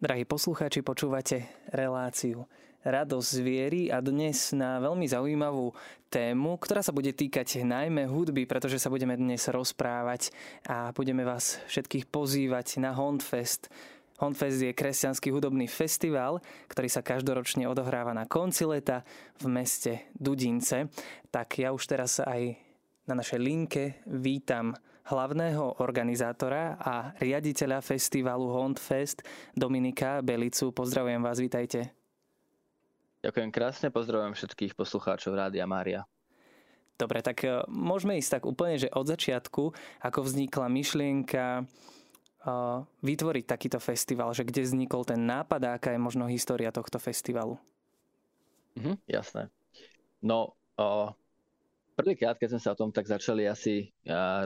Drahí poslucháči, počúvate reláciu Radosť zviery a dnes na veľmi zaujímavú tému, ktorá sa bude týkať najmä hudby, pretože sa budeme dnes rozprávať a budeme vás všetkých pozývať na Hondfest. Hondfest je kresťanský hudobný festival, ktorý sa každoročne odohráva na konci leta v meste Dudince. Tak ja už teraz aj na našej linke vítam hlavného organizátora a riaditeľa festivalu Hondfest Dominika Belicu. Pozdravujem vás, vítajte. Ďakujem krásne, pozdravujem všetkých poslucháčov Rádia Mária. Dobre, tak e, môžeme ísť tak úplne, že od začiatku, ako vznikla myšlienka e, vytvoriť takýto festival, že kde vznikol ten nápad a aká je možno história tohto festivalu. Mhm, jasné. No, o, prvýkrát, keď sme sa o tom tak začali asi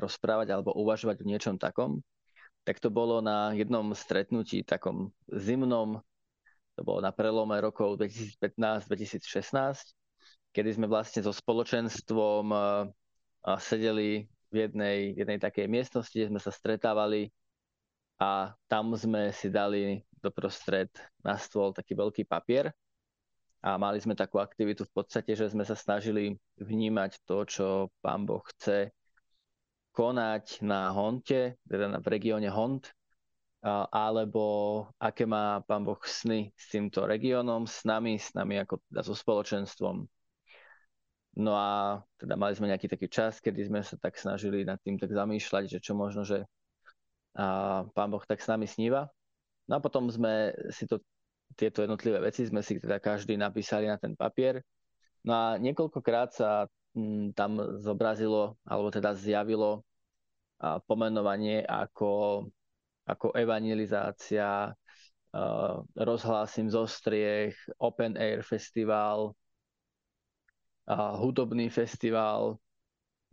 rozprávať alebo uvažovať o niečom takom, tak to bolo na jednom stretnutí takom zimnom, to bolo na prelome rokov 2015-2016, kedy sme vlastne so spoločenstvom sedeli v jednej, jednej takej miestnosti, kde sme sa stretávali a tam sme si dali doprostred na stôl taký veľký papier a mali sme takú aktivitu v podstate, že sme sa snažili vnímať to, čo pán Boh chce konať na Honte, teda v regióne Hont, alebo aké má pán Boh sny s týmto regiónom, s nami, s nami ako teda so spoločenstvom. No a teda mali sme nejaký taký čas, kedy sme sa tak snažili nad tým tak zamýšľať, že čo možno, že pán Boh tak s nami sníva. No a potom sme si to tieto jednotlivé veci sme si teda každý napísali na ten papier. No a niekoľkokrát sa mm, tam zobrazilo, alebo teda zjavilo pomenovanie ako, ako evangelizácia, rozhlásim zo striech, Open Air Festival, hudobný festival,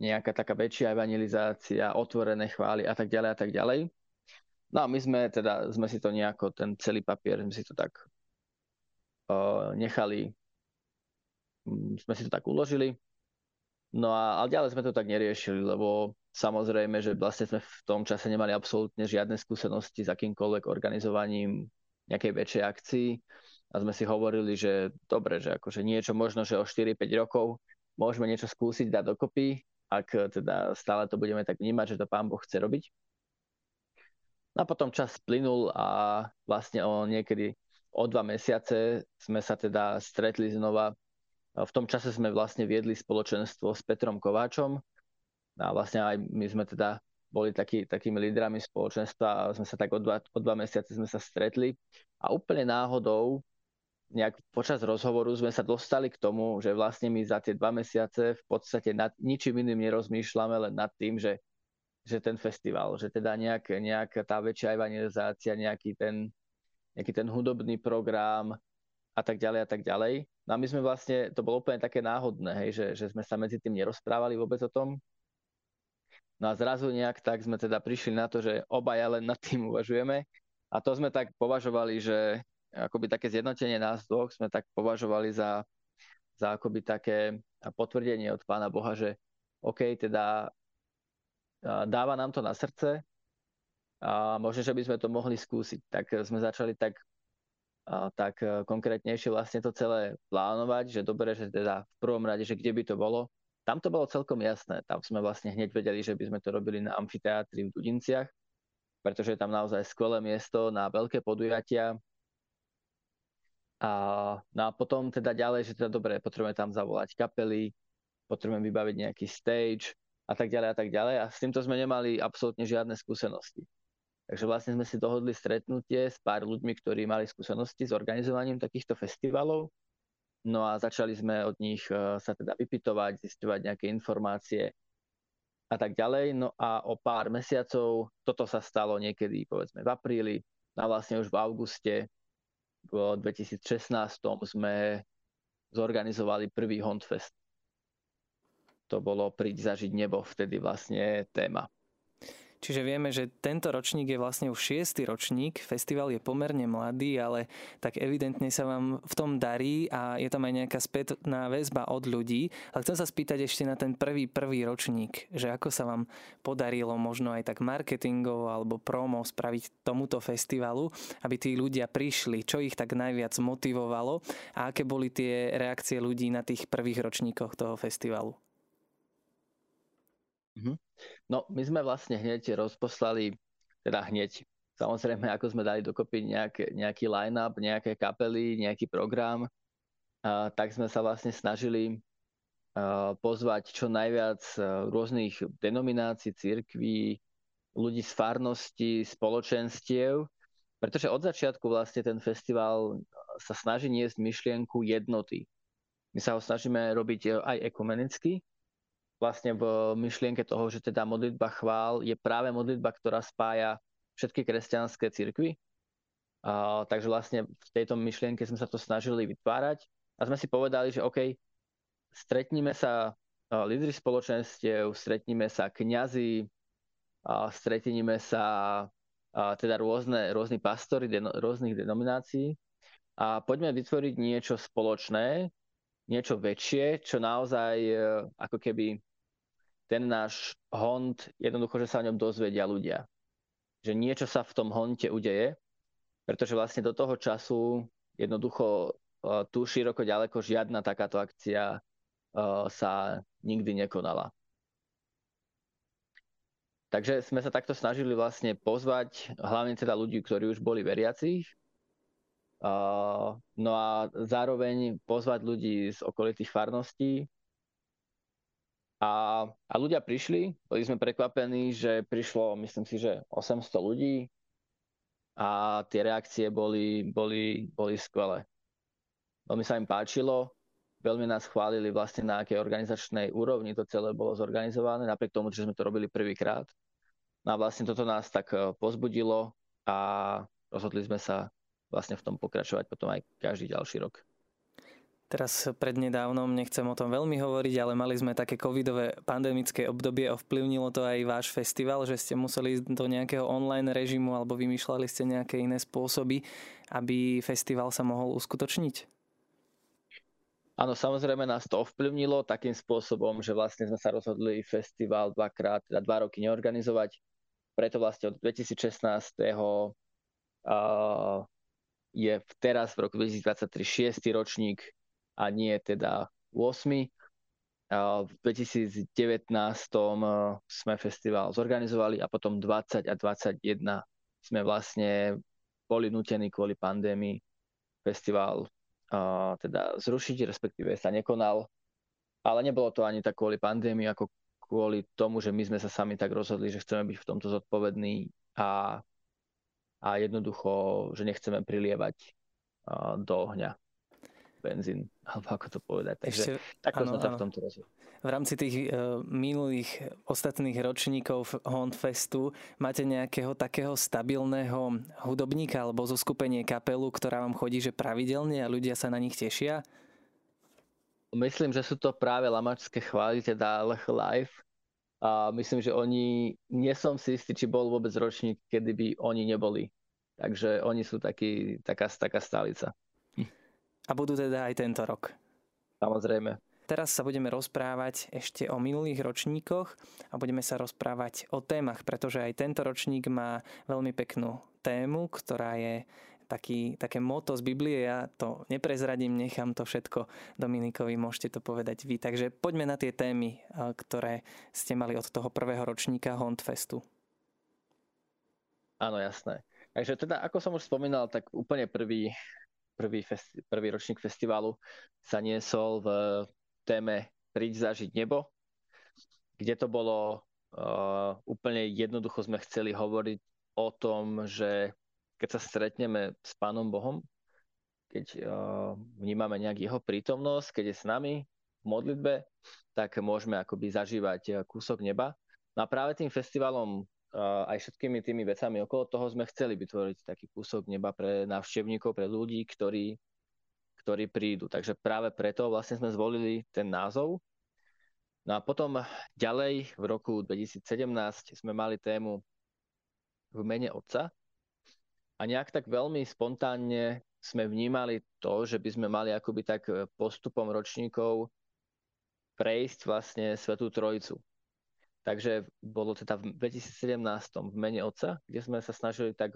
nejaká taká väčšia evangelizácia, otvorené chvály a tak ďalej a tak ďalej. No a my sme teda, sme si to nejako, ten celý papier, sme si to tak nechali, mm, sme si to tak uložili. No a ale ďalej sme to tak neriešili, lebo samozrejme, že vlastne sme v tom čase nemali absolútne žiadne skúsenosti s akýmkoľvek organizovaním nejakej väčšej akcii a sme si hovorili, že dobre, že akože niečo možno, že o 4-5 rokov môžeme niečo skúsiť dať dokopy, ak teda stále to budeme tak vnímať, že to pán Boh chce robiť. No a potom čas plynul a vlastne o niekedy o dva mesiace sme sa teda stretli znova. V tom čase sme vlastne viedli spoločenstvo s Petrom Kováčom a vlastne aj my sme teda boli taký, takými lídrami spoločenstva a sme sa tak o dva, o dva mesiace sme sa stretli a úplne náhodou nejak počas rozhovoru sme sa dostali k tomu, že vlastne my za tie dva mesiace v podstate nad ničím iným nerozmýšľame, len nad tým, že, že ten festival, že teda nejak, nejak tá väčšia evangelizácia, nejaký ten, nejaký ten hudobný program a tak ďalej a tak ďalej. No a my sme vlastne, to bolo úplne také náhodné, hej, že, že sme sa medzi tým nerozprávali vôbec o tom. No a zrazu nejak tak sme teda prišli na to, že obaja len nad tým uvažujeme. A to sme tak považovali, že akoby také zjednotenie nás dvoch sme tak považovali za, za akoby také potvrdenie od Pána Boha, že OK, teda dáva nám to na srdce, a možno, že by sme to mohli skúsiť. Tak sme začali tak, tak e, konkrétnejšie vlastne to celé plánovať, že dobre, že teda v prvom rade, že kde by to bolo. Tam to bolo celkom jasné. Tam sme vlastne hneď vedeli, že by sme to robili na amfiteátri v Dudinciach, pretože je tam naozaj skvelé miesto na veľké podujatia. A, no a potom teda ďalej, že teda dobre, potrebujeme tam zavolať kapely, potrebujeme vybaviť nejaký stage a tak ďalej a tak ďalej. A s týmto sme nemali absolútne žiadne skúsenosti. Takže vlastne sme si dohodli stretnutie s pár ľuďmi, ktorí mali skúsenosti s organizovaním takýchto festivalov. No a začali sme od nich e, sa teda vypitovať, zistovať nejaké informácie a tak ďalej. No a o pár mesiacov, toto sa stalo niekedy povedzme v apríli, a vlastne už v auguste v 2016 sme zorganizovali prvý Hondfest. To bolo Príď zažiť nebo, vtedy vlastne téma. Čiže vieme, že tento ročník je vlastne už šiestý ročník, festival je pomerne mladý, ale tak evidentne sa vám v tom darí a je tam aj nejaká spätná väzba od ľudí. Ale chcem sa spýtať ešte na ten prvý, prvý ročník, že ako sa vám podarilo možno aj tak marketingov alebo promo spraviť tomuto festivalu, aby tí ľudia prišli, čo ich tak najviac motivovalo a aké boli tie reakcie ľudí na tých prvých ročníkoch toho festivalu. Mm-hmm. No, my sme vlastne hneď rozposlali, teda hneď, samozrejme, ako sme dali dokopy nejak, nejaký line-up, nejaké kapely, nejaký program, a, tak sme sa vlastne snažili a, pozvať čo najviac rôznych denominácií, cirkví, ľudí z farnosti, spoločenstiev, pretože od začiatku vlastne ten festival sa snaží niesť myšlienku jednoty. My sa ho snažíme robiť aj ekumenicky, vlastne v myšlienke toho, že teda modlitba chvál je práve modlitba, ktorá spája všetky kresťanské cirkvy. A, takže vlastne v tejto myšlienke sme sa to snažili vytvárať a sme si povedali, že OK, stretníme sa lídry spoločenstiev, stretníme sa kňazi, stretníme sa teda rôzne, rôzni pastori deno, rôznych denominácií a poďme vytvoriť niečo spoločné, niečo väčšie, čo naozaj e, ako keby ten náš hond, jednoducho, že sa o ňom dozvedia ľudia. Že niečo sa v tom honte udeje, pretože vlastne do toho času jednoducho uh, tu široko ďaleko žiadna takáto akcia uh, sa nikdy nekonala. Takže sme sa takto snažili vlastne pozvať hlavne teda ľudí, ktorí už boli veriacich, uh, no a zároveň pozvať ľudí z okolitých farností, a, a ľudia prišli, boli sme prekvapení, že prišlo, myslím si, že 800 ľudí a tie reakcie boli, boli, boli skvelé. Veľmi sa im páčilo, veľmi nás chválili vlastne na akej organizačnej úrovni to celé bolo zorganizované, napriek tomu, že sme to robili prvýkrát. No a vlastne toto nás tak eh, pozbudilo a rozhodli sme sa vlastne v tom pokračovať potom aj každý ďalší rok. Teraz prednedávnom, nechcem o tom veľmi hovoriť, ale mali sme také covidové pandemické obdobie, ovplyvnilo to aj váš festival, že ste museli ísť do nejakého online režimu alebo vymýšľali ste nejaké iné spôsoby, aby festival sa mohol uskutočniť? Áno, samozrejme nás to ovplyvnilo takým spôsobom, že vlastne sme sa rozhodli festival dvakrát, teda dva roky neorganizovať. Preto vlastne od 2016. Uh, je teraz v roku 2023 šiestý ročník a nie teda 8. V 2019 sme festival zorganizovali a potom 20 a 21 sme vlastne boli nutení kvôli pandémii festival teda zrušiť, respektíve sa nekonal. Ale nebolo to ani tak kvôli pandémii, ako kvôli tomu, že my sme sa sami tak rozhodli, že chceme byť v tomto zodpovední a, a jednoducho, že nechceme prilievať do ohňa benzín, alebo ako to povedať. Takže Ešte, takto sme sa v tomto rozhodli. V rámci tých uh, minulých ostatných ročníkov Hondfestu máte nejakého takého stabilného hudobníka alebo zo skupenie kapelu, ktorá vám chodí že pravidelne a ľudia sa na nich tešia? Myslím, že sú to práve lamačské chvály, teda Lech Live. A myslím, že oni, nie som si istý, či bol vôbec ročník, kedy by oni neboli. Takže oni sú taký, taká, taká stálica. A budú teda aj tento rok. Samozrejme. Teraz sa budeme rozprávať ešte o minulých ročníkoch a budeme sa rozprávať o témach, pretože aj tento ročník má veľmi peknú tému, ktorá je taký, také moto z Biblie. Ja to neprezradím, nechám to všetko Dominikovi, môžete to povedať vy. Takže poďme na tie témy, ktoré ste mali od toho prvého ročníka Hondfestu. Áno, jasné. Takže teda, ako som už spomínal, tak úplne prvý prvý, festi- prvý ročník festivalu sa niesol v téme Príď zažiť nebo, kde to bolo uh, úplne jednoducho sme chceli hovoriť o tom, že keď sa stretneme s Pánom Bohom, keď uh, vnímame nejak jeho prítomnosť, keď je s nami v modlitbe, tak môžeme akoby zažívať kúsok neba. No a práve tým festivalom aj všetkými tými vecami okolo toho sme chceli vytvoriť taký kúsok neba pre návštevníkov, pre ľudí, ktorí, ktorí prídu. Takže práve preto vlastne sme zvolili ten názov. No a potom ďalej v roku 2017 sme mali tému v mene Otca. A nejak tak veľmi spontánne sme vnímali to, že by sme mali akoby tak postupom ročníkov prejsť vlastne Svetú Trojicu. Takže bolo teda v 2017 v mene Otca, kde sme sa snažili tak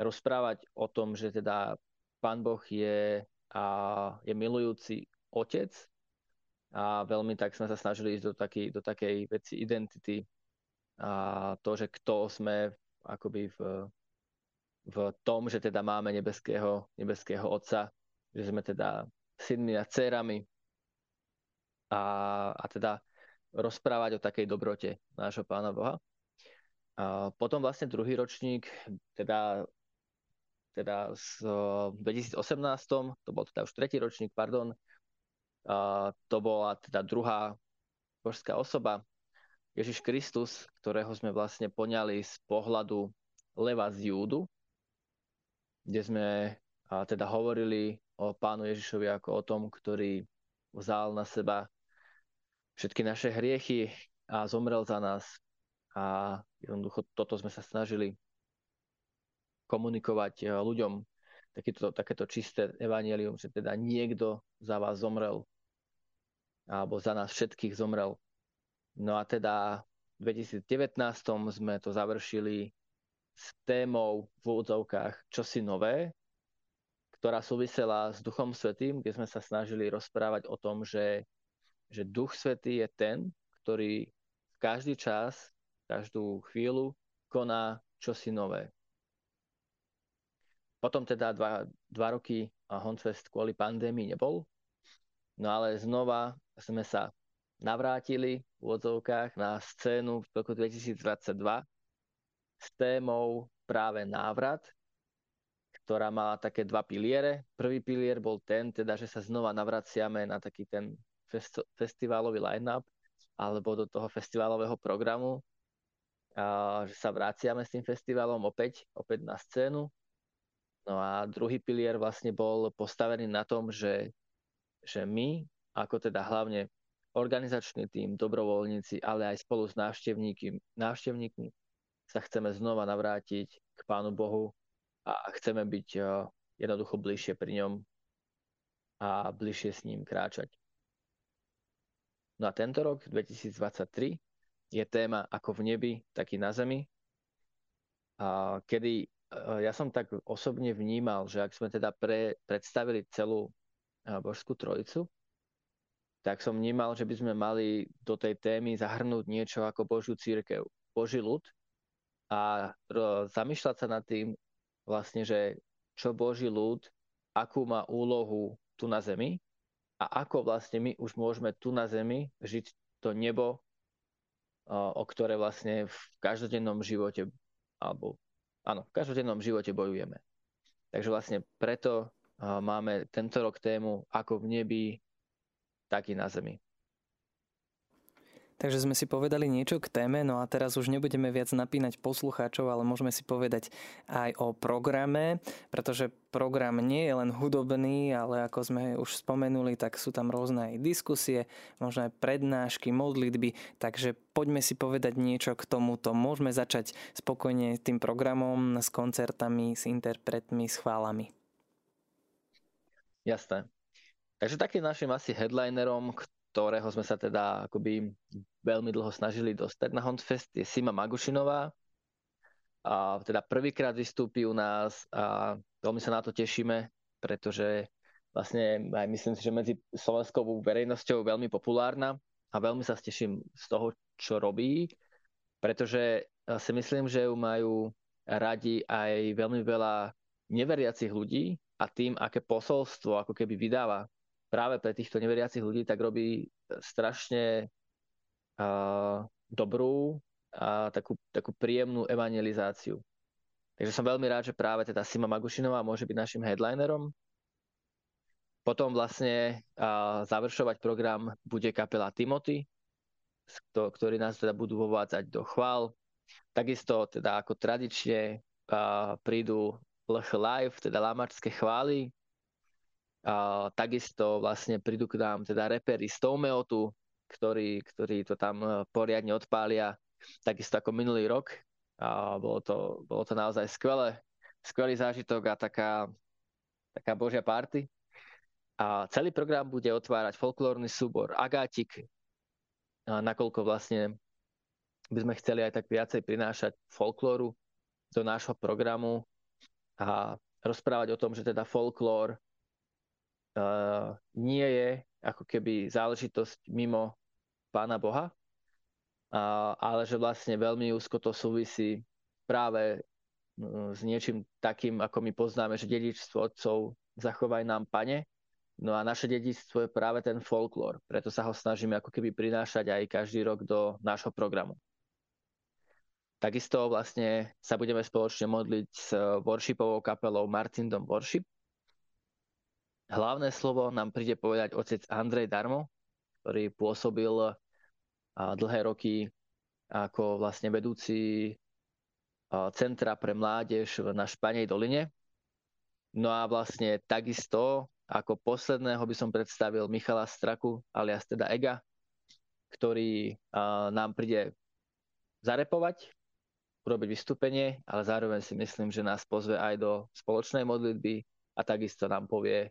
rozprávať o tom, že teda Pán Boh je, a je milujúci otec. A veľmi tak sme sa snažili ísť do, taký, do takej veci identity. A to, že kto sme akoby v, v tom, že teda máme nebeského, nebeského Otca, že sme teda synmi a dcerami. A, a teda rozprávať o takej dobrote nášho Pána Boha. A potom vlastne druhý ročník, teda teda v 2018, to bol teda už tretí ročník, pardon, a to bola teda druhá božská osoba, Ježiš Kristus, ktorého sme vlastne poňali z pohľadu leva z Júdu, kde sme a teda hovorili o pánu Ježišovi ako o tom, ktorý vzal na seba všetky naše hriechy a zomrel za nás. A jednoducho toto sme sa snažili komunikovať eh, ľuďom takéto, takéto čisté evanielium, že teda niekto za vás zomrel alebo za nás všetkých zomrel. No a teda v 2019 sme to završili s témou v úvodzovkách čosi nové, ktorá súvisela s Duchom Svetým, kde sme sa snažili rozprávať o tom, že, že Duch Svetý je ten, ktorý v každý čas, každú chvíľu koná čosi nové. Potom teda dva, dva roky Honfest kvôli pandémii nebol. No ale znova sme sa navrátili v odzovkách na scénu v roku 2022 s témou práve návrat, ktorá mala také dva piliere. Prvý pilier bol ten, teda, že sa znova navraciame na taký ten fest- festivalový line-up alebo do toho festivalového programu, a že sa vraciame s tým festivalom opäť, opäť na scénu No a druhý pilier vlastne bol postavený na tom, že, že my, ako teda hlavne organizačný tým, dobrovoľníci, ale aj spolu s návštevníkmi, sa chceme znova navrátiť k Pánu Bohu a chceme byť jednoducho bližšie pri ňom a bližšie s ním kráčať. No a tento rok, 2023, je téma ako v nebi, taký na zemi, a kedy ja som tak osobne vnímal, že ak sme teda pre, predstavili celú božskú trojicu, tak som vnímal, že by sme mali do tej témy zahrnúť niečo ako Božiu církev, Boží ľud a zamýšľať sa nad tým vlastne, že čo Boží ľud, akú má úlohu tu na zemi a ako vlastne my už môžeme tu na zemi žiť to nebo, o ktoré vlastne v každodennom živote alebo áno, v každodennom živote bojujeme. Takže vlastne preto máme tento rok tému ako v nebi, tak i na zemi. Takže sme si povedali niečo k téme, no a teraz už nebudeme viac napínať poslucháčov, ale môžeme si povedať aj o programe, pretože program nie je len hudobný, ale ako sme už spomenuli, tak sú tam rôzne aj diskusie, možno aj prednášky, modlitby, takže poďme si povedať niečo k tomuto. Môžeme začať spokojne tým programom s koncertami, s interpretmi, s chválami. Jasné. Takže takým našim asi headlinerom, ktorého sme sa teda akoby veľmi dlho snažili dostať na Huntfest, je Sima Magušinová. A teda prvýkrát vystúpi u nás a veľmi sa na to tešíme, pretože vlastne aj myslím si, že medzi slovenskou verejnosťou veľmi populárna a veľmi sa teším z toho, čo robí, pretože si myslím, že ju majú radi aj veľmi veľa neveriacich ľudí a tým, aké posolstvo ako keby vydáva práve pre týchto neveriacich ľudí, tak robí strašne uh, dobrú a takú, takú príjemnú evangelizáciu. Takže som veľmi rád, že práve teda Sima Magušinová môže byť našim headlinerom. Potom vlastne uh, završovať program bude kapela Timothy, ktorí nás teda budú vovádzať do chvál. Takisto teda ako tradične uh, prídu LH Live, teda lamačské chvály, takisto vlastne prídu k nám teda repery z Toumeotu, ktorí, ktorí to tam e, poriadne odpália, takisto ako minulý rok. A bolo to, bolo to naozaj skvelé, skvelý zážitok a taká, taká božia party. A celý program bude otvárať folklórny súbor Agátik, nakoľko vlastne by sme chceli aj tak viacej prinášať folklóru do nášho programu a rozprávať o tom, že teda folklór uh, nie je ako keby záležitosť mimo Pána Boha, uh, ale že vlastne veľmi úzko to súvisí práve s niečím takým, ako my poznáme, že dedičstvo otcov zachovaj nám, pane. No a naše dedičstvo je práve ten folklór, preto sa ho snažíme ako keby prinášať aj každý rok do nášho programu. Takisto vlastne sa budeme spoločne modliť s worshipovou kapelou Martindom Worship. Hlavné slovo nám príde povedať otec Andrej Darmo, ktorý pôsobil dlhé roky ako vlastne vedúci centra pre mládež na Španej doline. No a vlastne takisto ako posledného by som predstavil Michala Straku, alias teda Ega, ktorý nám príde zarepovať urobiť vystúpenie, ale zároveň si myslím, že nás pozve aj do spoločnej modlitby a takisto nám povie,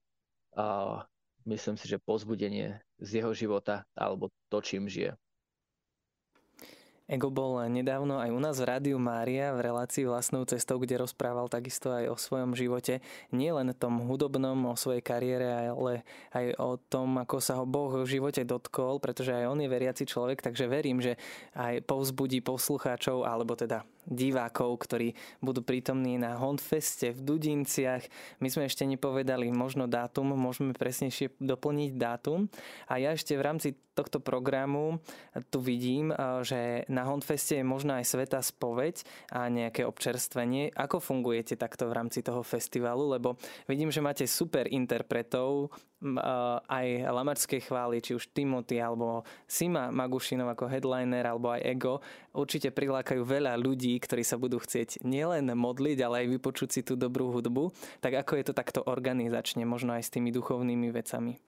uh, myslím si, že pozbudenie z jeho života alebo to, čím žije. Ego bol nedávno aj u nás v Rádiu Mária v relácii vlastnou cestou, kde rozprával takisto aj o svojom živote. Nie len tom hudobnom, o svojej kariére, ale aj o tom, ako sa ho Boh v živote dotkol, pretože aj on je veriaci človek, takže verím, že aj povzbudí poslucháčov, alebo teda divákov, ktorí budú prítomní na Hondfeste v Dudinciach. My sme ešte nepovedali možno dátum, môžeme presnejšie doplniť dátum. A ja ešte v rámci tohto programu tu vidím, eh, že na Hondfeste je možná aj sveta spoveď a nejaké občerstvenie. Ako fungujete takto v rámci toho festivalu? Lebo vidím, že máte super interpretov, aj lamarské chvály, či už Timothy alebo Sima Magušinov ako headliner alebo aj Ego, určite prilákajú veľa ľudí, ktorí sa budú chcieť nielen modliť, ale aj vypočuť si tú dobrú hudbu. Tak ako je to takto organizačne, možno aj s tými duchovnými vecami?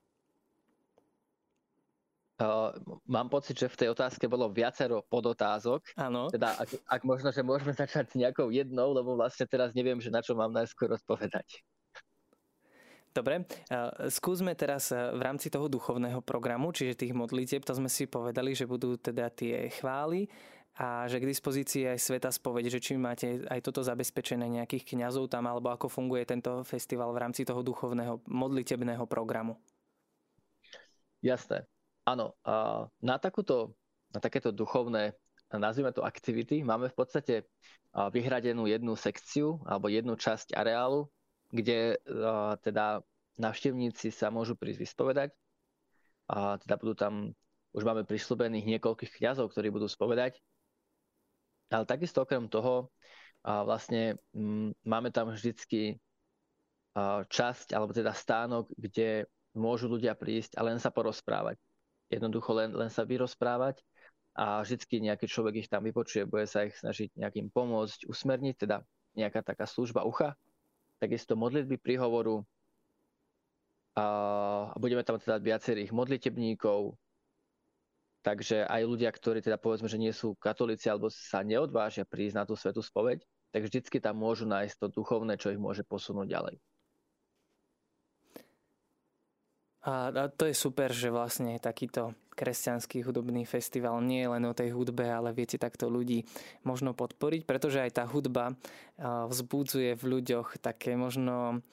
Uh, mám pocit, že v tej otázke bolo viacero podotázok. Áno. Teda ak, ak možno, že môžeme začať nejakou jednou, lebo vlastne teraz neviem, že na čo mám najskôr odpovedať. Dobre, skúsme teraz v rámci toho duchovného programu, čiže tých modlitieb, to sme si povedali, že budú teda tie chvály a že k dispozícii aj sveta spoveď, že či máte aj toto zabezpečené nejakých kňazov tam, alebo ako funguje tento festival v rámci toho duchovného modlitebného programu. Jasné. Áno, na, takúto, na takéto duchovné, nazvime to aktivity, máme v podstate vyhradenú jednu sekciu alebo jednu časť areálu, kde teda návštevníci sa môžu prísť vyspovedať. A teda budú tam, už máme prislúbených niekoľkých kňazov, ktorí budú spovedať. Ale takisto okrem toho, a vlastne m, máme tam vždycky časť, alebo teda stánok, kde môžu ľudia prísť a len sa porozprávať. Jednoducho len, len sa vyrozprávať a vždycky nejaký človek ich tam vypočuje, bude sa ich snažiť nejakým pomôcť, usmerniť, teda nejaká taká služba ucha takisto modlitby príhovoru a budeme tam teda viacerých modlitebníkov, takže aj ľudia, ktorí teda povedzme, že nie sú katolíci alebo sa neodvážia prísť na tú svetú spoveď, tak vždycky tam môžu nájsť to duchovné, čo ich môže posunúť ďalej. A, to je super, že vlastne takýto kresťanský hudobný festival. Nie je len o tej hudbe, ale viete takto ľudí možno podporiť, pretože aj tá hudba vzbudzuje v ľuďoch také možno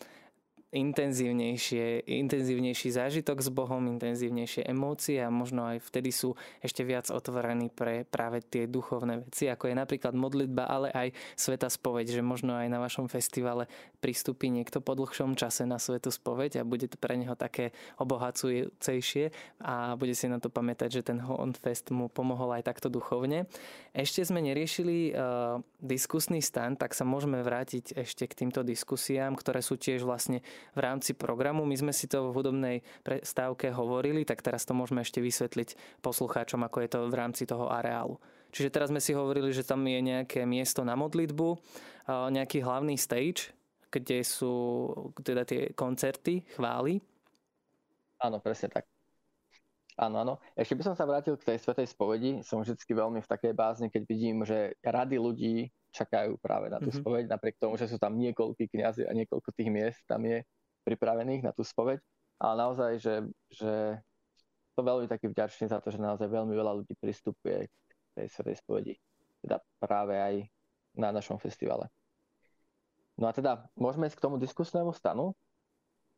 intenzívnejšie, intenzívnejší zážitok s Bohom, intenzívnejšie emócie a možno aj vtedy sú ešte viac otvorení pre práve tie duchovné veci, ako je napríklad modlitba, ale aj sveta spoveď, že možno aj na vašom festivale pristúpi niekto po dlhšom čase na svetu spoveď a bude to pre neho také obohacujúcejšie a bude si na to pamätať, že ten Fest mu pomohol aj takto duchovne. Ešte sme neriešili uh, diskusný stan, tak sa môžeme vrátiť ešte k týmto diskusiám, ktoré sú tiež vlastne v rámci programu. My sme si to v hudobnej stávke hovorili, tak teraz to môžeme ešte vysvetliť poslucháčom, ako je to v rámci toho areálu. Čiže teraz sme si hovorili, že tam je nejaké miesto na modlitbu, nejaký hlavný stage, kde sú teda tie koncerty, chvály. Áno, presne tak. Áno, áno. Ešte by som sa vrátil k tej svetej spovedi. Som vždy veľmi v takej bázni, keď vidím, že rady ľudí čakajú práve na tú mm-hmm. spoveď, napriek tomu, že sú tam niekoľkí kniazy a niekoľko tých miest tam je pripravených na tú spoveď. Ale naozaj, že, že to veľmi taký vďačný za to, že naozaj veľmi veľa ľudí pristupuje k tej svetej spovedi. Teda práve aj na našom festivale. No a teda môžeme ísť k tomu diskusnému stanu.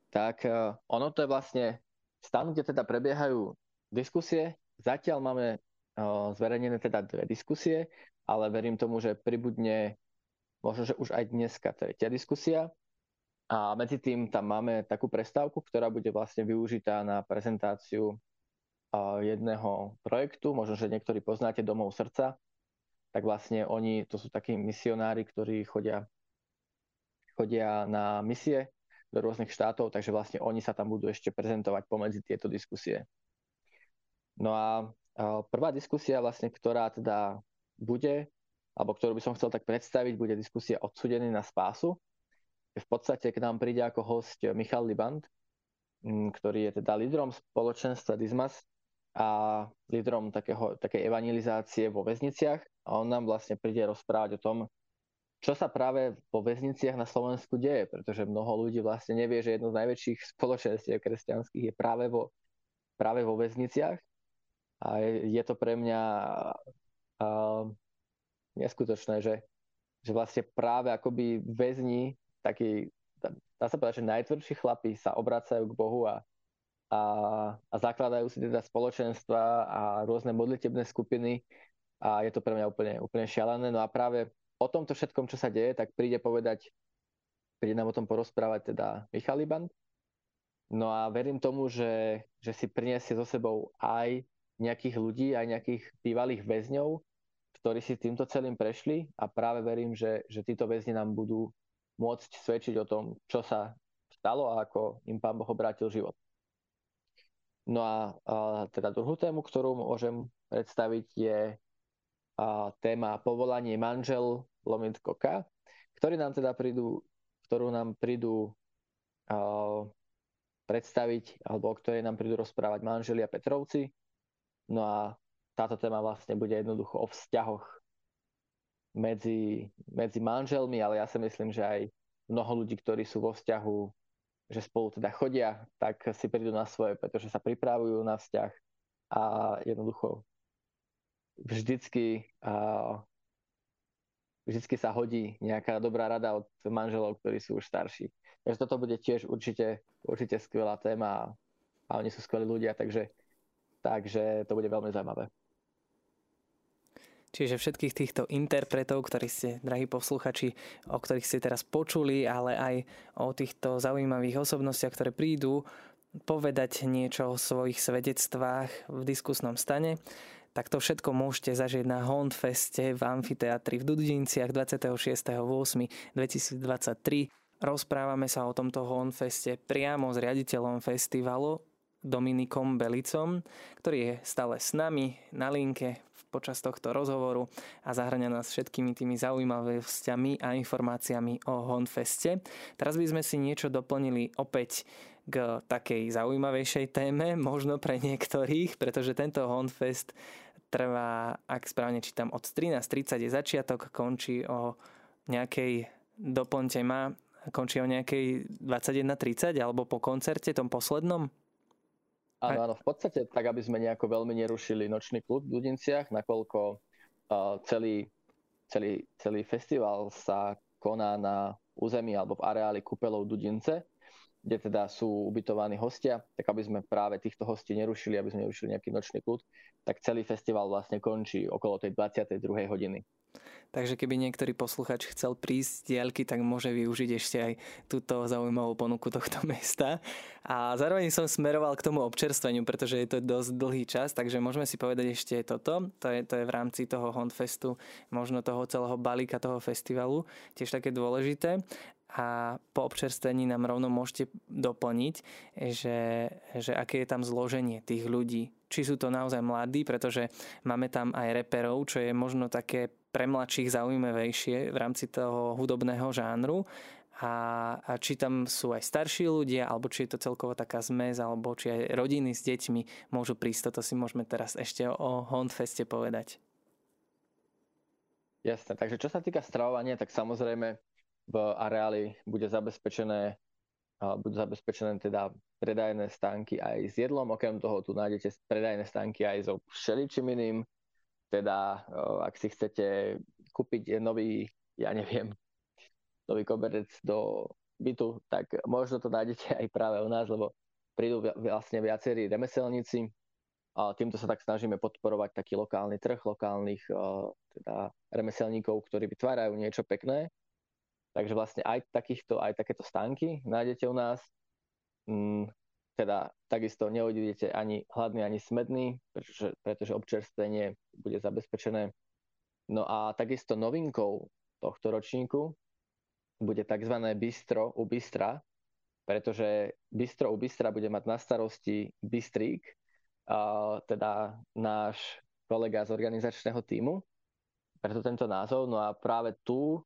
Tak uh, ono to je vlastne stan, kde teda prebiehajú diskusie. Zatiaľ máme uh, zverejnené teda dve diskusie, ale verím tomu, že pribudne možno, že už aj dneska tretia diskusia. A medzi tým tam máme takú prestávku, ktorá bude vlastne využitá na prezentáciu jedného projektu, možno, že niektorí poznáte Domov srdca, tak vlastne oni, to sú takí misionári, ktorí chodia, chodia na misie do rôznych štátov, takže vlastne oni sa tam budú ešte prezentovať pomedzi tieto diskusie. No a prvá diskusia vlastne, ktorá teda bude, alebo ktorú by som chcel tak predstaviť, bude diskusia odsudený na spásu. V podstate k nám príde ako host Michal Liband, ktorý je teda lídrom spoločenstva Dismas a lídrom takého, takej evangelizácie vo väzniciach a on nám vlastne príde rozprávať o tom, čo sa práve vo väzniciach na Slovensku deje, pretože mnoho ľudí vlastne nevie, že jedno z najväčších spoločenstiev kresťanských je práve vo, práve vo väzniciach a je, je to pre mňa uh, neskutočné, že, že vlastne práve akoby väzni, takí, dá sa povedať, že najtvrdší chlapí sa obracajú k Bohu a a, a zakladajú si teda spoločenstva a rôzne modlitebné skupiny a je to pre mňa úplne, úplne šialené. No a práve o tomto všetkom, čo sa deje, tak príde povedať, príde nám o tom porozprávať teda Michal Iban. No a verím tomu, že, že si priniesie so sebou aj nejakých ľudí, aj nejakých bývalých väzňov, ktorí si týmto celým prešli a práve verím, že, že títo väzni nám budú môcť svedčiť o tom, čo sa stalo a ako im Pán Boh obrátil život. No a, a teda druhú tému, ktorú môžem predstaviť, je a, téma povolanie manžel Lomit Koka, ktorí nám teda prídu, ktorú nám prídu a, predstaviť, alebo o ktorej nám prídu rozprávať manželia Petrovci. No a táto téma vlastne bude jednoducho o vzťahoch medzi, medzi manželmi, ale ja si myslím, že aj mnoho ľudí, ktorí sú vo vzťahu že spolu teda chodia, tak si prídu na svoje, pretože sa pripravujú na vzťah a jednoducho vždycky, vždycky sa hodí nejaká dobrá rada od manželov, ktorí sú už starší. Takže toto bude tiež určite, určite skvelá téma a oni sú skvelí ľudia, takže, takže to bude veľmi zaujímavé. Čiže všetkých týchto interpretov, ktorí ste, drahí posluchači, o ktorých ste teraz počuli, ale aj o týchto zaujímavých osobnostiach, ktoré prídu povedať niečo o svojich svedectvách v diskusnom stane, tak to všetko môžete zažiť na Hondfeste v amfiteatri v Dudinciach 26.8.2023. Rozprávame sa o tomto Hondfeste priamo s riaditeľom festivalu Dominikom Belicom, ktorý je stále s nami na linke počas tohto rozhovoru a zahrania nás všetkými tými zaujímavosťami a informáciami o Honfeste. Teraz by sme si niečo doplnili opäť k takej zaujímavejšej téme, možno pre niektorých, pretože tento Honfest trvá, ak správne čítam, od 13.30 je začiatok, končí o nejakej, doplňte ma, končí o nejakej 21.30 alebo po koncerte, tom poslednom? Áno, áno, v podstate tak, aby sme nejako veľmi nerušili nočný klub v Dudinciach, nakoľko uh, celý, celý, celý festival sa koná na území alebo v areáli kúpelov Dudince, kde teda sú ubytovaní hostia, tak aby sme práve týchto hostí nerušili, aby sme nerušili nejaký nočný kľud, tak celý festival vlastne končí okolo tej 22. hodiny. Takže keby niektorý posluchač chcel prísť z diaľky, tak môže využiť ešte aj túto zaujímavú ponuku tohto mesta. A zároveň som smeroval k tomu občerstveniu, pretože je to dosť dlhý čas, takže môžeme si povedať ešte toto. To je, to je v rámci toho Hondfestu, možno toho celého balíka toho festivalu, tiež také dôležité a po občerstvení nám rovno môžete doplniť, že, že aké je tam zloženie tých ľudí. Či sú to naozaj mladí, pretože máme tam aj reperov, čo je možno také pre mladších zaujímavejšie v rámci toho hudobného žánru. A, a či tam sú aj starší ľudia, alebo či je to celkovo taká zmes, alebo či aj rodiny s deťmi môžu prísť. Toto si môžeme teraz ešte o Hondfeste povedať. Jasné, takže čo sa týka stravovania, tak samozrejme v areáli bude zabezpečené budú zabezpečené teda predajné stánky aj s jedlom, okrem toho tu nájdete predajné stánky aj so všeličím iným, teda ak si chcete kúpiť nový, ja neviem, nový koberec do bytu, tak možno to nájdete aj práve u nás, lebo prídu vlastne viacerí remeselníci, a týmto sa tak snažíme podporovať taký lokálny trh, lokálnych teda remeselníkov, ktorí vytvárajú niečo pekné. Takže vlastne aj takýchto, aj takéto stánky nájdete u nás. Teda takisto neodídete ani hladný, ani smedný, pretože, pretože občerstvenie bude zabezpečené. No a takisto novinkou tohto ročníku bude tzv. bistro u bistra, pretože bistro u bistra bude mať na starosti bistrík, teda náš kolega z organizačného týmu. Preto tento názov. No a práve tu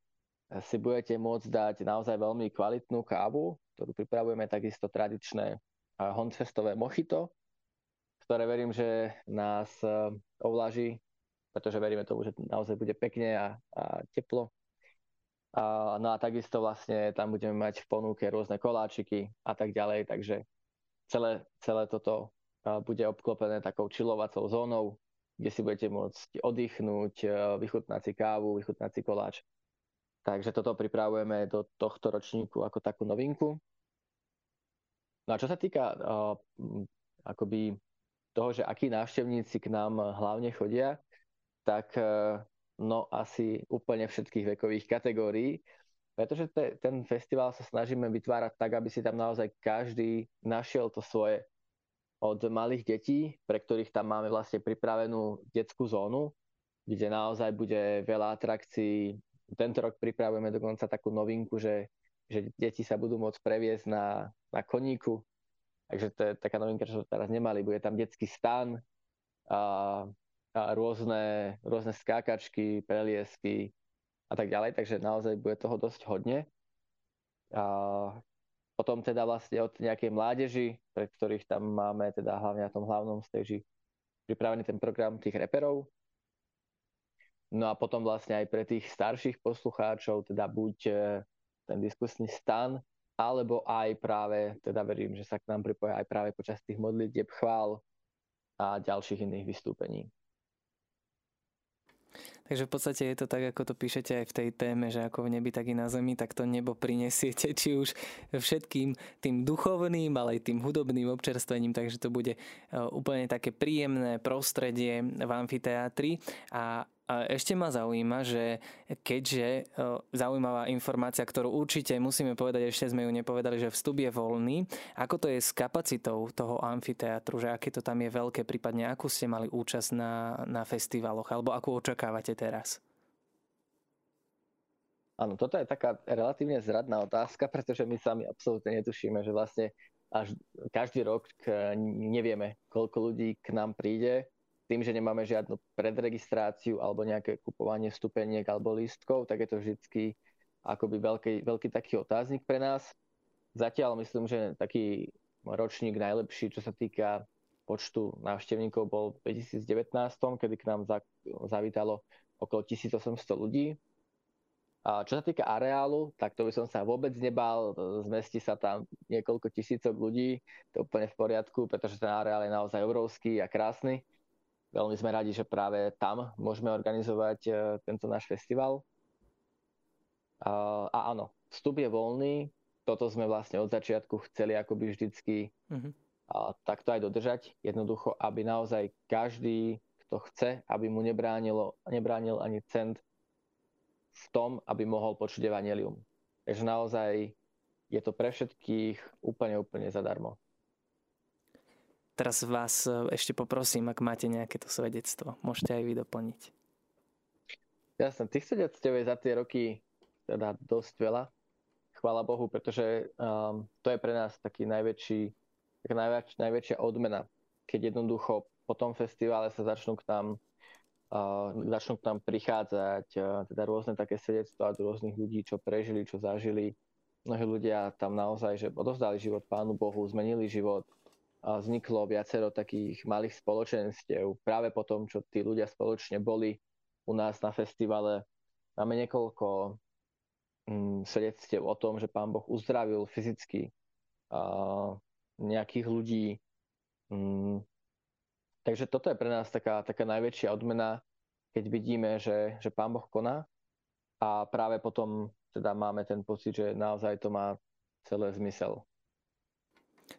si budete môcť dať naozaj veľmi kvalitnú kávu, ktorú pripravujeme takisto tradičné honcestové mochito, ktoré verím, že nás e, ovlaží, pretože veríme tomu, že naozaj bude pekne a, a teplo. A, no a takisto vlastne tam budeme mať v ponuke rôzne koláčiky a tak ďalej, takže celé, celé toto bude obklopené takou čilovacou zónou, kde si budete môcť oddychnúť, e, vychutnať si kávu, vychutnať si koláč. Takže toto pripravujeme do tohto ročníku ako takú novinku. No a čo sa týka uh, akoby toho, že akí návštevníci k nám hlavne chodia, tak uh, no asi úplne všetkých vekových kategórií, pretože te, ten festival sa snažíme vytvárať tak, aby si tam naozaj každý našiel to svoje od malých detí, pre ktorých tam máme vlastne pripravenú detskú zónu, kde naozaj bude veľa atrakcií. Tento rok pripravujeme dokonca takú novinku, že, že deti sa budú môcť previesť na, na koníku. Takže to je taká novinka, čo teraz nemali. Bude tam detský stan, a, a rôzne, rôzne skákačky, preliesky a tak ďalej. Takže naozaj bude toho dosť hodne. A potom teda vlastne od nejakej mládeži, pre ktorých tam máme teda hlavne na tom hlavnom stage pripravený ten program tých reperov. No a potom vlastne aj pre tých starších poslucháčov, teda buď e, ten diskusný stan, alebo aj práve, teda verím, že sa k nám pripoja aj práve počas tých modlitieb chvál a ďalších iných vystúpení. Takže v podstate je to tak, ako to píšete aj v tej téme, že ako v nebi, tak i na zemi, tak to nebo prinesiete, či už všetkým tým duchovným, ale aj tým hudobným občerstvením, takže to bude e, úplne také príjemné prostredie v amfiteátri a ešte ma zaujíma, že keďže e, zaujímavá informácia, ktorú určite musíme povedať, ešte sme ju nepovedali, že vstup je voľný. Ako to je s kapacitou toho amfiteátru, že aké to tam je veľké, prípadne akú ste mali účasť na, na festivaloch, alebo akú očakávate teraz? Áno, toto je taká relatívne zradná otázka, pretože my sami absolútne netušíme, že vlastne až každý rok nevieme, koľko ľudí k nám príde tým, že nemáme žiadnu predregistráciu alebo nejaké kupovanie vstupeniek alebo lístkov, tak je to vždycky akoby veľký, veľký taký otáznik pre nás. Zatiaľ myslím, že taký ročník najlepší, čo sa týka počtu návštevníkov, bol v 2019, kedy k nám zavítalo okolo 1800 ľudí. A čo sa týka areálu, tak to by som sa vôbec nebal. Zmestí sa tam niekoľko tisícok ľudí, to je úplne v poriadku, pretože ten areál je naozaj obrovský a krásny. Veľmi sme radi, že práve tam môžeme organizovať e, tento náš festival. A áno, vstup je voľný. Toto sme vlastne od začiatku chceli akoby vždycky a takto aj dodržať. Jednoducho, aby naozaj každý, kto chce, aby mu nebránilo, nebránil ani cent v tom, aby mohol počuť evanelium. Takže naozaj je to pre všetkých úplne, úplne zadarmo. Teraz vás e, ešte poprosím, ak máte nejaké to svedectvo. Môžete aj vy doplniť. Jasne, tých svedectiev je za tie roky teda dosť veľa. Chvála Bohu, pretože um, to je pre nás taký najväčší, taká najväč, najväčšia odmena, keď jednoducho po tom festivale sa začnú k nám uh, začnú k nám prichádzať uh, teda rôzne také svedectvá od rôznych ľudí, čo prežili, čo zažili. Mnohí ľudia tam naozaj, že odovzdali život Pánu Bohu, zmenili život, vzniklo viacero takých malých spoločenstiev práve po tom, čo tí ľudia spoločne boli u nás na festivale máme niekoľko mm, svedectiev o tom, že Pán Boh uzdravil fyzicky nejakých ľudí. Mm, takže toto je pre nás taká, taká najväčšia odmena, keď vidíme, že, že Pán Boh koná a práve potom teda máme ten pocit, že naozaj to má celé zmysel.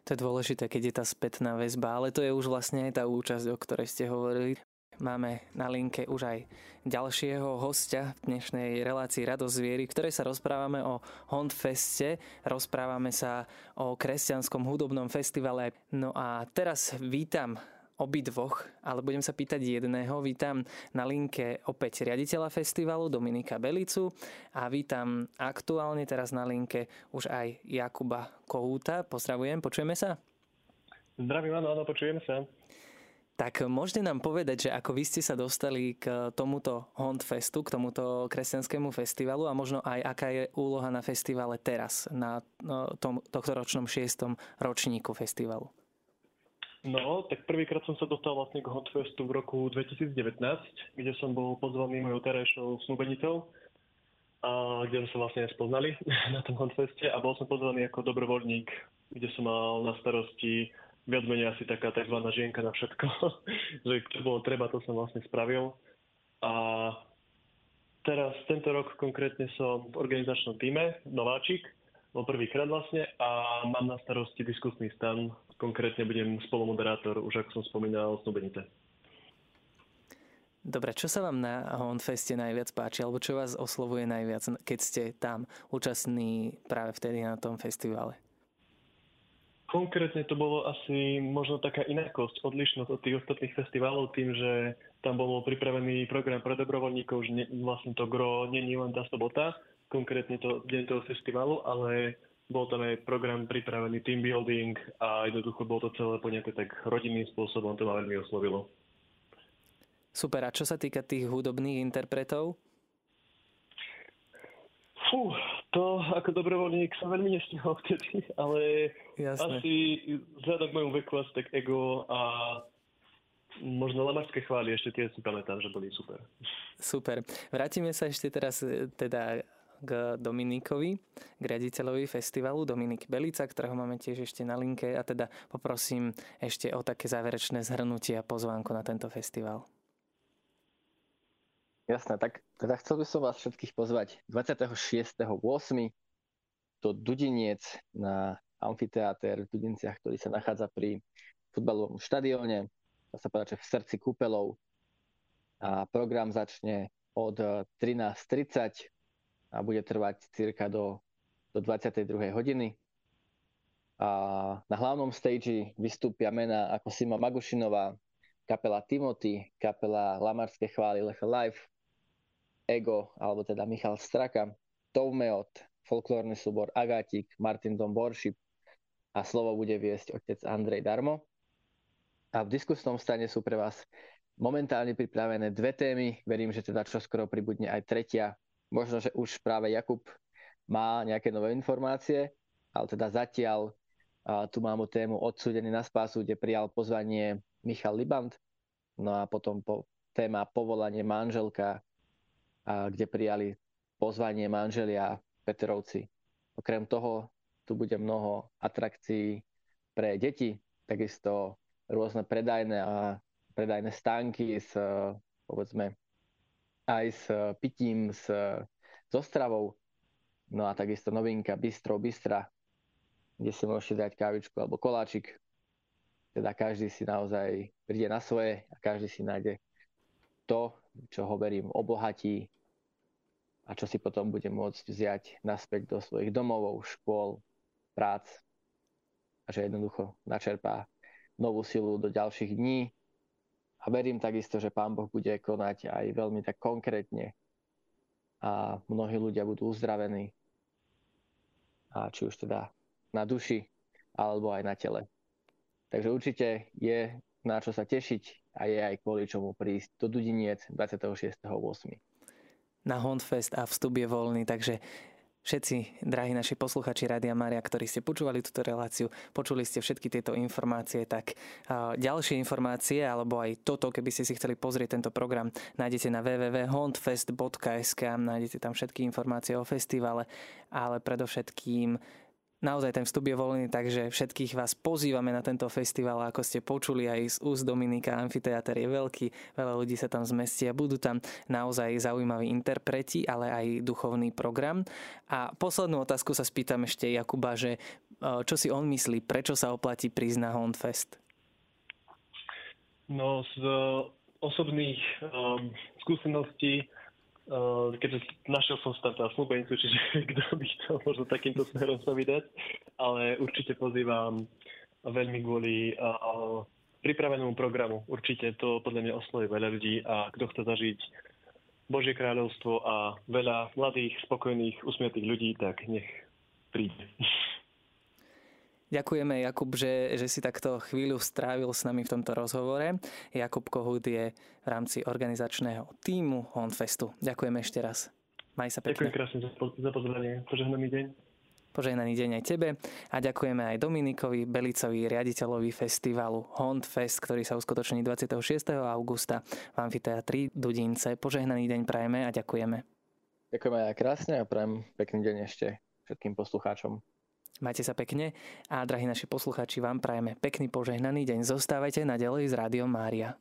To je dôležité, keď je tá spätná väzba, ale to je už vlastne aj tá účasť, o ktorej ste hovorili. Máme na linke už aj ďalšieho hostia v dnešnej relácii Radosť zviery, v sa rozprávame o Hondfeste, rozprávame sa o kresťanskom hudobnom festivale. No a teraz vítam obidvoch, ale budem sa pýtať jedného. Vítam na linke opäť riaditeľa festivalu Dominika Belicu a vítam aktuálne teraz na linke už aj Jakuba Kohúta. Pozdravujem, počujeme sa? Zdravím, áno, áno, počujeme sa. Tak môžete nám povedať, že ako vy ste sa dostali k tomuto Hondfestu, k tomuto kresťanskému festivalu a možno aj aká je úloha na festivale teraz, na no, tom tohto ročnom šiestom ročníku festivalu? No, tak prvýkrát som sa dostal vlastne k Hotfestu v roku 2019, kde som bol pozvaný mojou terajšou snúbenicou, a kde sme sa vlastne spoznali na tom Hotfeste a bol som pozvaný ako dobrovoľník, kde som mal na starosti viac menej asi taká tzv. žienka na všetko, že čo bolo treba, to som vlastne spravil. A teraz tento rok konkrétne som v organizačnom týme, nováčik, bol prvýkrát vlastne a mám na starosti diskusný stan Konkrétne budem spolumoderátor, už ako som spomínal, Snubenice. Dobre, čo sa vám na Honfeste najviac páči, alebo čo vás oslovuje najviac, keď ste tam účastní práve vtedy na tom festivale? Konkrétne to bolo asi možno taká inakosť, odlišnosť od tých ostatných festivalov tým, že tam bol pripravený program pre dobrovoľníkov, že ne, vlastne to gro není len tá sobota, konkrétne to deň toho festivalu, ale bol tam aj program pripravený team building a jednoducho bolo to celé poňaté tak rodinným spôsobom, to ma veľmi oslovilo. Super, a čo sa týka tých hudobných interpretov? Fú, to ako dobrovoľník som veľmi nestihol vtedy, ale Jasne. asi vzhľadom k môjmu veku asi tak ego a možno lamarské chvály, ešte tie si pamätám, že boli super. Super. Vrátime sa ešte teraz e, teda k Dominikovi, k riaditeľovi festivalu, Dominik Belica, ktorého máme tiež ešte na linke a teda poprosím ešte o také záverečné zhrnutie a pozvánku na tento festival. Jasné, tak teda chcel by som vás všetkých pozvať 26.8. do Dudiniec na amfiteáter v Dudinciach, ktorý sa nachádza pri futbalovom štadióne. Dá sa povedať, že v srdci kúpelov. A program začne od 13.30 a bude trvať cirka do, do 22. hodiny. A na hlavnom stage vystúpia mená ako Sima Magušinová, kapela Timothy, kapela Lamarské chvály Lecha Live, Ego, alebo teda Michal Straka, Toumeot, folklórny súbor Agatik, Martin Dom Boršip a slovo bude viesť otec Andrej Darmo. A v diskusnom stane sú pre vás momentálne pripravené dve témy. Verím, že teda čoskoro pribudne aj tretia Možno, že už práve Jakub má nejaké nové informácie, ale teda zatiaľ a tu mám o tému odsúdený na spásu, kde prijal pozvanie Michal Liband. No a potom po, téma povolanie manželka, kde prijali pozvanie manželia Petrovci. Okrem toho tu bude mnoho atrakcií pre deti, takisto rôzne predajné a predajné stánky s povedzme aj s pitím, s, so stravou. No a takisto novinka Bistro Bistra, kde si môžete dať kávičku alebo koláčik. Teda každý si naozaj príde na svoje a každý si nájde to, čo ho verím obohatí a čo si potom bude môcť vziať naspäť do svojich domovov, škôl, prác a že jednoducho načerpá novú silu do ďalších dní a verím takisto, že Pán Boh bude konať aj veľmi tak konkrétne a mnohí ľudia budú uzdravení. A či už teda na duši, alebo aj na tele. Takže určite je na čo sa tešiť a je aj kvôli čomu prísť do Dudiniec 26.8. Na Hondfest a vstup je voľný, takže Všetci, drahí naši posluchači Rádia Maria, ktorí ste počúvali túto reláciu, počuli ste všetky tieto informácie, tak ďalšie informácie, alebo aj toto, keby ste si chceli pozrieť tento program, nájdete na www.hondfest.sk, nájdete tam všetky informácie o festivale, ale predovšetkým Naozaj ten vstup je voľný, takže všetkých vás pozývame na tento festival. Ako ste počuli aj z úst Dominika, amfiteáter je veľký, veľa ľudí sa tam zmestí a budú tam naozaj zaujímaví interpreti, ale aj duchovný program. A poslednú otázku sa spýtam ešte Jakuba, že e, čo si on myslí, prečo sa oplatí prísť na Hondfest? No z osobných um, skúseností Uh, keďže našiel som tam tá snúbenicu, čiže kto by chcel možno takýmto smerom sa vydať, ale určite pozývam veľmi kvôli uh, pripravenému programu. Určite to podľa mňa osloví veľa ľudí a kto chce zažiť Božie kráľovstvo a veľa mladých, spokojných, usmiatých ľudí, tak nech príde. Ďakujeme, Jakub, že, že si takto chvíľu strávil s nami v tomto rozhovore. Jakub Kohut je v rámci organizačného týmu Honfestu. Ďakujeme ešte raz. Maj sa pekne. Ďakujem krásne za pozvanie. Požehnaný deň. Požehnaný deň aj tebe a ďakujeme aj Dominikovi Belicovi, riaditeľovi festivalu Hondfest, ktorý sa uskutoční 26. augusta v amfiteatri Dudince. Požehnaný deň prajeme a ďakujeme. Ďakujeme aj krásne a prajem pekný deň ešte všetkým poslucháčom. Majte sa pekne a drahí naši posluchači, vám prajeme pekný požehnaný deň. Zostávajte naďalej s Rádiom Mária.